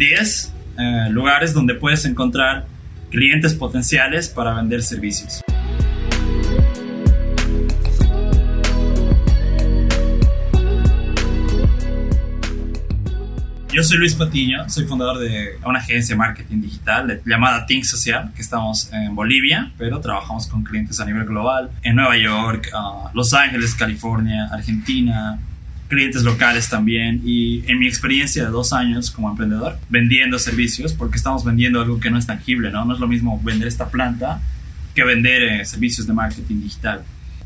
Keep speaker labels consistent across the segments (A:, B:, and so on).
A: 10 eh, lugares donde puedes encontrar clientes potenciales para vender servicios. Yo soy Luis Patiño, soy fundador de una agencia de marketing digital llamada Think Social, que estamos en Bolivia, pero trabajamos con clientes a nivel global, en Nueva York, uh, Los Ángeles, California, Argentina, clientes locales también y en mi experiencia de dos años como emprendedor vendiendo servicios porque estamos vendiendo algo que no es tangible, ¿no? No es lo mismo vender esta planta que vender eh, servicios de marketing digital.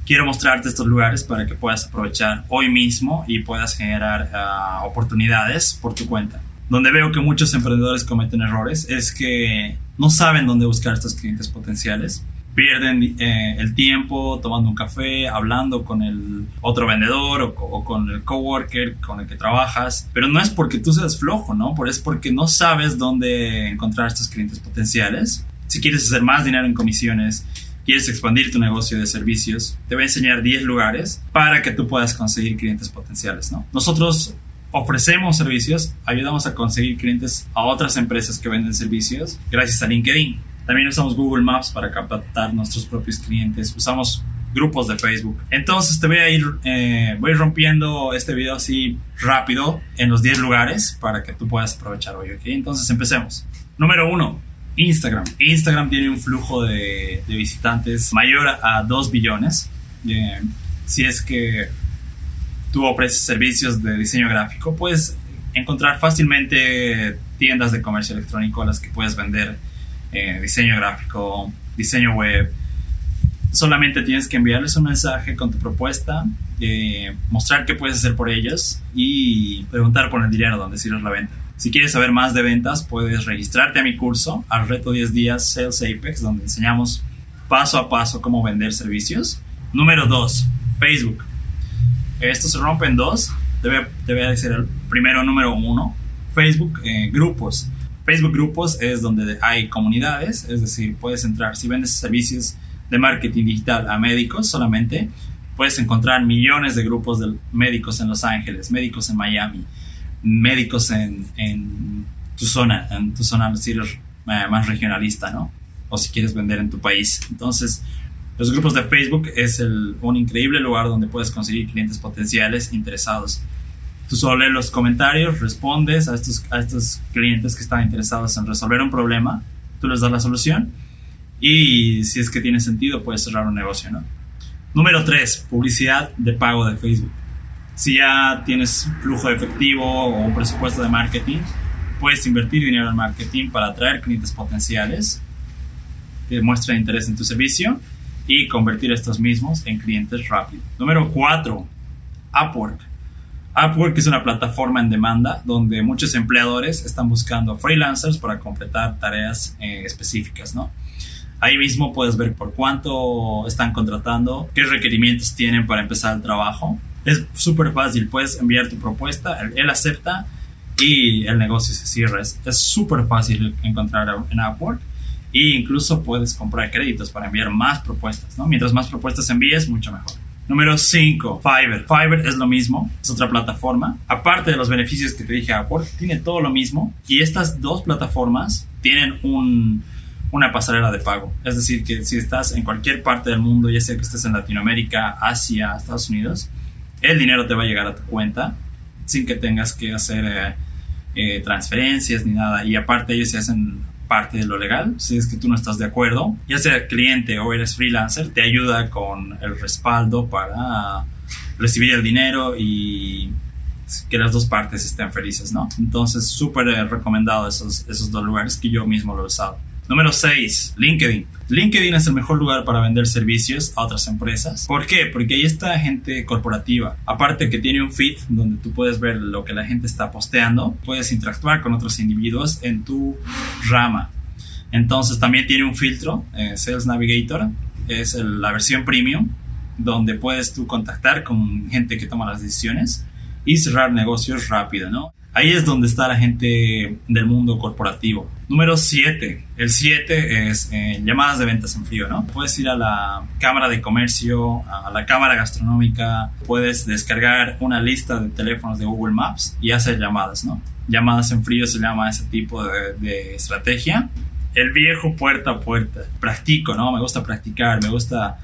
A: Quiero mostrarte estos lugares para que puedas aprovechar hoy mismo y puedas generar ah, oportunidades por tu cuenta. Donde veo que muchos emprendedores cometen errores es que no saben dónde buscar estos clientes potenciales pierden eh, el tiempo tomando un café, hablando con el otro vendedor o, con el coworker con el que trabajas, pero no es porque tú seas flojo, ¿no? es porque no sabes dónde encontrar estos clientes potenciales. Si quieres hacer más dinero en comisiones, quieres expandir tu negocio de servicios, te voy a enseñar 10 lugares para que tú puedas conseguir clientes potenciales, ¿no? Nosotros ofrecemos servicios, ayudamos a conseguir clientes a otras empresas que venden servicios gracias a LinkedIn. También usamos Google Maps para captar nuestros propios clientes. Usamos grupos de Facebook. Entonces te voy a ir, eh, voy rompiendo este video así rápido en los 10 lugares para que tú puedas aprovechar hoy. Entonces empecemos. Número 1. Instagram. Instagram tiene un flujo de, visitantes mayor a 2 billones. Eh, si es que tú ofreces servicios de diseño gráfico, puedes encontrar fácilmente tiendas de comercio electrónico a las que puedes vender eh, diseño gráfico, diseño web. Solamente tienes que enviarles un mensaje con tu propuesta, eh, mostrar qué puedes hacer por ellos y preguntar por el dinero donde sirves la venta. Si quieres saber más de ventas, puedes registrarte a mi curso, al reto 10 días Sales Apex, donde enseñamos paso a paso cómo vender servicios. Número 2, Facebook. Esto se rompe en dos. Voy a, decir el primero, número uno. Facebook, eh, grupos. Facebook Grupos es donde hay comunidades, es decir, puedes entrar, si vendes servicios de marketing digital a médicos solamente, puedes encontrar millones de grupos de médicos en Los Ángeles, médicos en Miami, médicos en, tu zona, en tu zona decir, eh, más regionalista, ¿no? O si quieres vender en tu país. Entonces, los grupos de Facebook es un increíble lugar donde puedes conseguir clientes potenciales interesados Tú solo lees los comentarios, respondes a estos, a estos clientes que están interesados en resolver un problema, tú les das la solución y si es que tiene sentido puedes cerrar un negocio, ¿no? Número 3, publicidad de pago de Facebook. Si ya tienes flujo de efectivo o un presupuesto de marketing, puedes invertir dinero en marketing para atraer clientes potenciales que muestren interés en tu servicio y convertir estos mismos en clientes rápido. Número 4, Upwork Upwork es una plataforma en demanda donde muchos empleadores están buscando freelancers para completar tareas eh, específicas, ¿no? Ahí mismo puedes ver por cuánto están contratando, qué requerimientos tienen para empezar el trabajo. Es súper fácil, puedes enviar tu propuesta, él, acepta y el negocio se cierra. Es súper fácil encontrar en Upwork e incluso puedes comprar créditos para enviar más propuestas, ¿no? Mientras más propuestas envíes, mucho mejor. Número 5, Fiverr. Fiverr es lo mismo, es otra plataforma. Aparte de los beneficios que te dije, Upwork tiene todo lo mismo. Y estas dos plataformas tienen una pasarela de pago. Es decir, que si estás en cualquier parte del mundo, ya sea que estés en Latinoamérica, Asia, Estados Unidos, el dinero te va a llegar a tu cuenta sin que tengas que hacer eh, eh, transferencias ni nada. Y aparte ellos se hacen parte de lo legal. Si es que tú no estás de acuerdo, ya sea cliente o eres freelancer, te ayuda con el respaldo para recibir el dinero y que las dos partes estén felices, ¿no? Entonces, súper recomendado esos, esos dos lugares que yo mismo lo he usado. Número 6, LinkedIn. LinkedIn es el mejor lugar para vender servicios a otras empresas. ¿Por qué? Porque ahí está gente corporativa. Aparte que tiene un feed donde tú puedes ver lo que la gente está posteando, puedes interactuar con otros individuos en tu rama. Entonces también tiene un filtro, eh, Sales Navigator, es la versión premium, donde puedes tú contactar con gente que toma las decisiones y cerrar negocios rápido, ¿no? Ahí es donde está la gente del mundo corporativo. Número 7. El 7 es eh, llamadas de ventas en frío, ¿no? Puedes ir a la cámara de comercio, a la cámara gastronómica, puedes descargar una lista de teléfonos de Google Maps y hacer llamadas, ¿no? Llamadas en frío se llama ese tipo de, estrategia. El viejo puerta a puerta. Practico, ¿no? Me gusta practicar, me gusta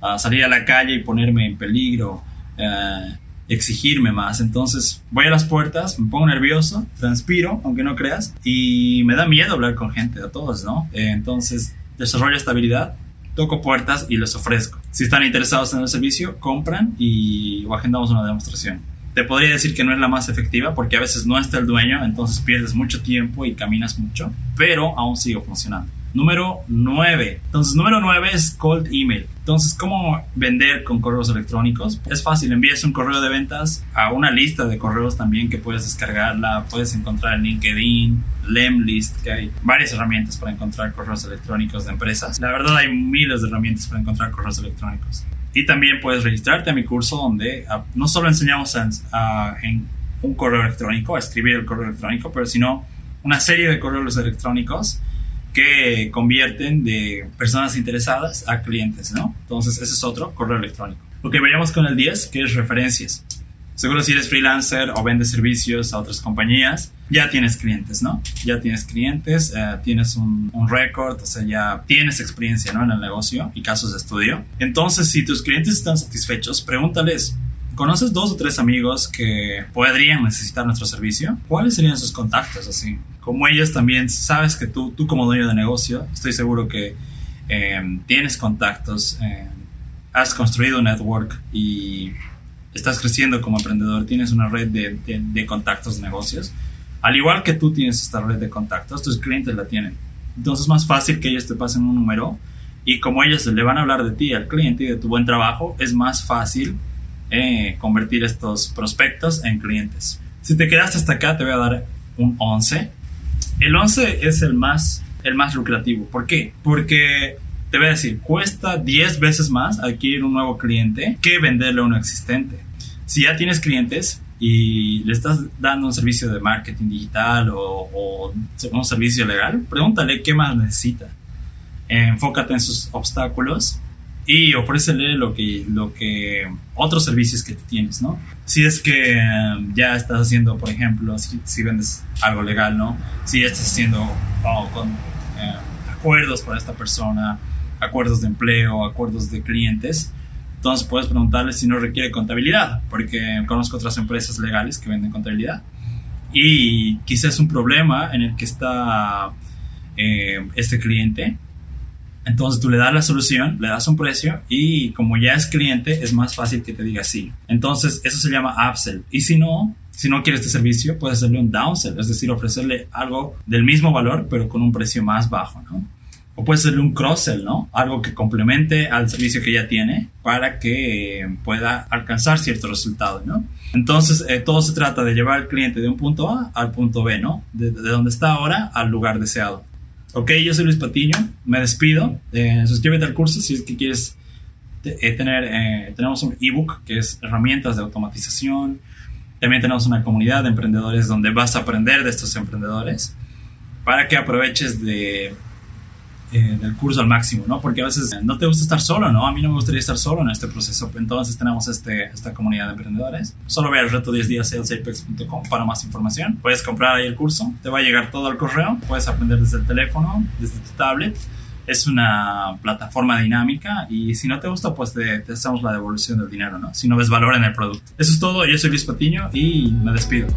A: ah, salir a la calle y ponerme en peligro. Eh, exigirme más. Entonces voy a las puertas, me pongo nervioso, transpiro, aunque no creas, y me da miedo hablar con gente, a todos, ¿no? Eh, entonces desarrollo estabilidad, toco puertas y les ofrezco. Si están interesados en el servicio, compran y o agendamos una demostración. Te podría decir que no es la más efectiva porque a veces no está el dueño, entonces pierdes mucho tiempo y caminas mucho, pero aún sigue funcionando. Número 9. Entonces, número 9 es cold email. Entonces, ¿cómo vender con correos electrónicos? Es fácil, envías un correo de ventas a una lista de correos también que puedes descargarla, puedes encontrar en LinkedIn, Lemlist, que hay varias herramientas para encontrar correos electrónicos de empresas. La verdad hay miles de herramientas para encontrar correos electrónicos. Y también puedes registrarte a mi curso donde ah, no solo enseñamos en un correo electrónico, a escribir el correo electrónico, pero sino una serie de correos electrónicos que convierten de personas interesadas a clientes, ¿no? Entonces, ese es otro correo electrónico. Ok, vayamos con el 10, que es referencias. Seguro si eres freelancer o vendes servicios a otras compañías, ya tienes clientes, ¿no? Ya tienes clientes, eh, tienes un, un récord, o sea, ya tienes experiencia, ¿no? En el negocio y casos de estudio. Entonces, si tus clientes están satisfechos, pregúntales, ¿conoces dos o tres amigos que podrían necesitar nuestro servicio? ¿Cuáles serían sus contactos así? como ellos también, sabes que tú, tú como dueño de negocio, estoy seguro que eh, tienes contactos, eh, has construido un network y estás creciendo como emprendedor, tienes una red de, de, contactos de negocios. Al igual que tú tienes esta red de contactos, tus clientes la tienen. Entonces es más fácil que ellos te pasen un número y como ellos le van a hablar de ti al cliente y de tu buen trabajo, es más fácil eh, convertir estos prospectos en clientes. Si te quedaste hasta acá, te voy a dar un 11 el 11 es el más, el más lucrativo. ¿Por qué? Porque te voy a decir, cuesta 10 veces más adquirir un nuevo cliente que venderle a uno existente. Si ya tienes clientes y le estás dando un servicio de marketing digital o, un servicio legal, pregúntale qué más necesita. Enfócate en sus obstáculos y ofrécele lo que, lo que otros servicios que tienes, ¿no? Si es que um, ya estás haciendo, por ejemplo, si, vendes algo legal, ¿no? Si estás haciendo oh, con eh, acuerdos para esta persona, acuerdos de empleo, acuerdos de clientes, entonces puedes preguntarle si no requiere contabilidad, porque conozco otras empresas legales que venden contabilidad. Y quizás un problema en el que está eh, este cliente entonces tú le das la solución, le das un precio y como ya es cliente es más fácil que te diga sí. Entonces eso se llama upsell. Y si no, si no quiere este servicio, puedes hacerle un downsell, es decir, ofrecerle algo del mismo valor pero con un precio más bajo, ¿no? O puedes hacerle un cross-sell, ¿no? Algo que complemente al servicio que ya tiene para que pueda alcanzar cierto resultado, ¿no? Entonces, eh, todo se trata de llevar al cliente de un punto A al punto B, ¿no? De donde está ahora al lugar deseado. Ok, yo soy Luis Patiño, me despido. Eh, suscríbete al curso si es que quieres eh, tener. Eh, tenemos un ebook que es herramientas de automatización. También tenemos una comunidad de emprendedores donde vas a aprender de estos emprendedores para que aproveches de eh, del curso al máximo, ¿no? Porque a veces no te gusta estar solo, ¿no? A mí no me gustaría estar solo en este proceso. Entonces tenemos este, esta comunidad de emprendedores. Solo ve al reto 10 días para más información. Puedes comprar ahí el curso, te va a llegar todo al correo, puedes aprender desde el teléfono, desde tu tablet. Es una plataforma dinámica y si no te gusta, pues te, te hacemos la devolución del dinero, ¿no? Si no ves valor en el producto. Eso es todo, yo soy Luis Patiño y me despido.